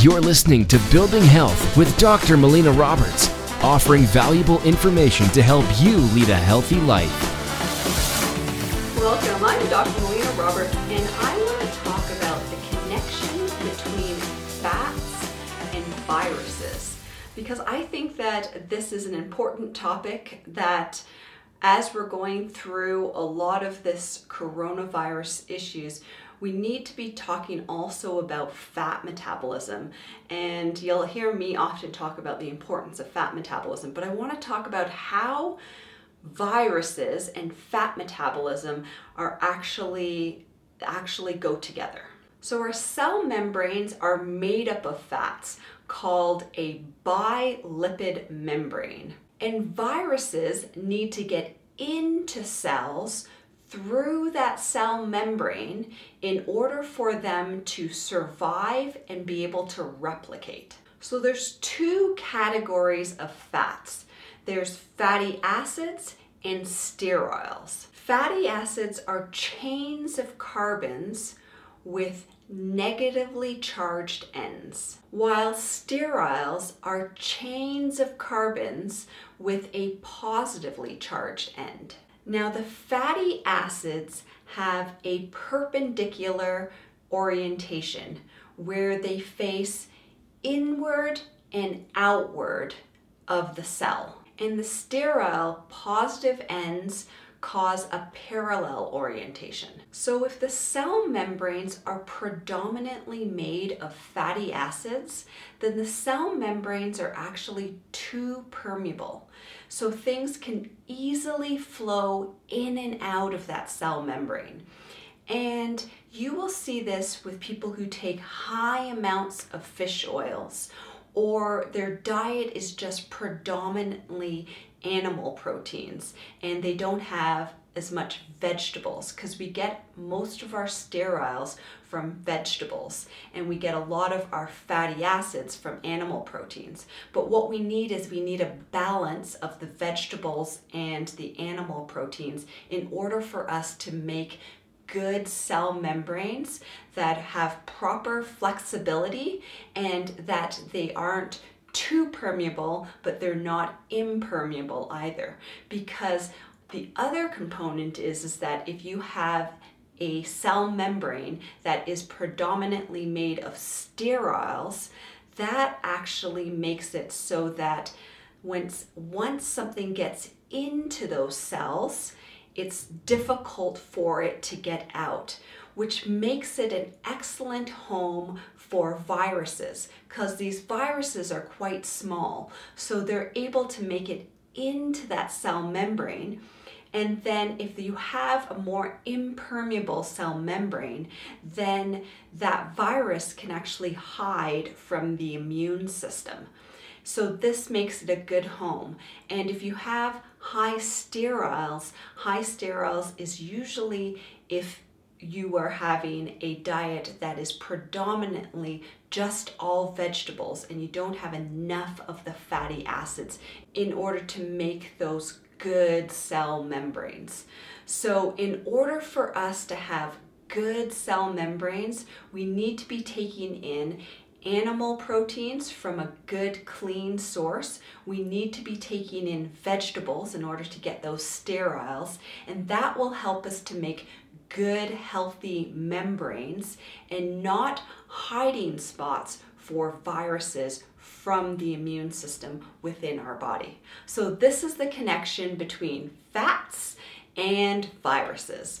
You're listening to Building Health with Dr. Melina Roberts, offering valuable information to help you lead a healthy life. Welcome. I'm Dr. Melina Roberts, and I want to talk about the connection between fats and viruses because I think that this is an important topic that as we're going through a lot of this coronavirus issues, we need to be talking also about fat metabolism. And you'll hear me often talk about the importance of fat metabolism, but I want to talk about how viruses and fat metabolism are actually actually go together. So our cell membranes are made up of fats called a bilipid membrane. And viruses need to get into cells through that cell membrane in order for them to survive and be able to replicate. So there's two categories of fats. There's fatty acids and sterols. Fatty acids are chains of carbons with negatively charged ends, while sterols are chains of carbons with a positively charged end. Now, the fatty acids have a perpendicular orientation where they face inward and outward of the cell. And the sterol positive ends cause a parallel orientation. So if the cell membranes are predominantly made of fatty acids, then the cell membranes are actually too permeable. So things can easily flow in and out of that cell membrane. And you will see this with people who take high amounts of fish oils or their diet is just predominantly animal proteins and they don't have as much vegetables because we get most of our sterols from vegetables and we get a lot of our fatty acids from animal proteins. But what we need is we need a balance of the vegetables and the animal proteins in order for us to make good cell membranes that have proper flexibility and that they aren't too permeable, but they're not impermeable either. Because the other component is, is that if you have a cell membrane that is predominantly made of sterols, that actually makes it so that once, once something gets into those cells, it's difficult for it to get out, which makes it an excellent home for viruses because these viruses are quite small. So they're able to make it into that cell membrane. And then, if you have a more impermeable cell membrane, then that virus can actually hide from the immune system. So, this makes it a good home. And if you have high sterols, high sterols is usually if you are having a diet that is predominantly just all vegetables and you don't have enough of the fatty acids in order to make those good cell membranes. So, in order for us to have good cell membranes, we need to be taking in animal proteins from a good clean source. We need to be taking in vegetables in order to get those sterols, and that will help us to make good, healthy membranes and not hiding spots for viruses from the immune system within our body. So, this is the connection between fats and viruses.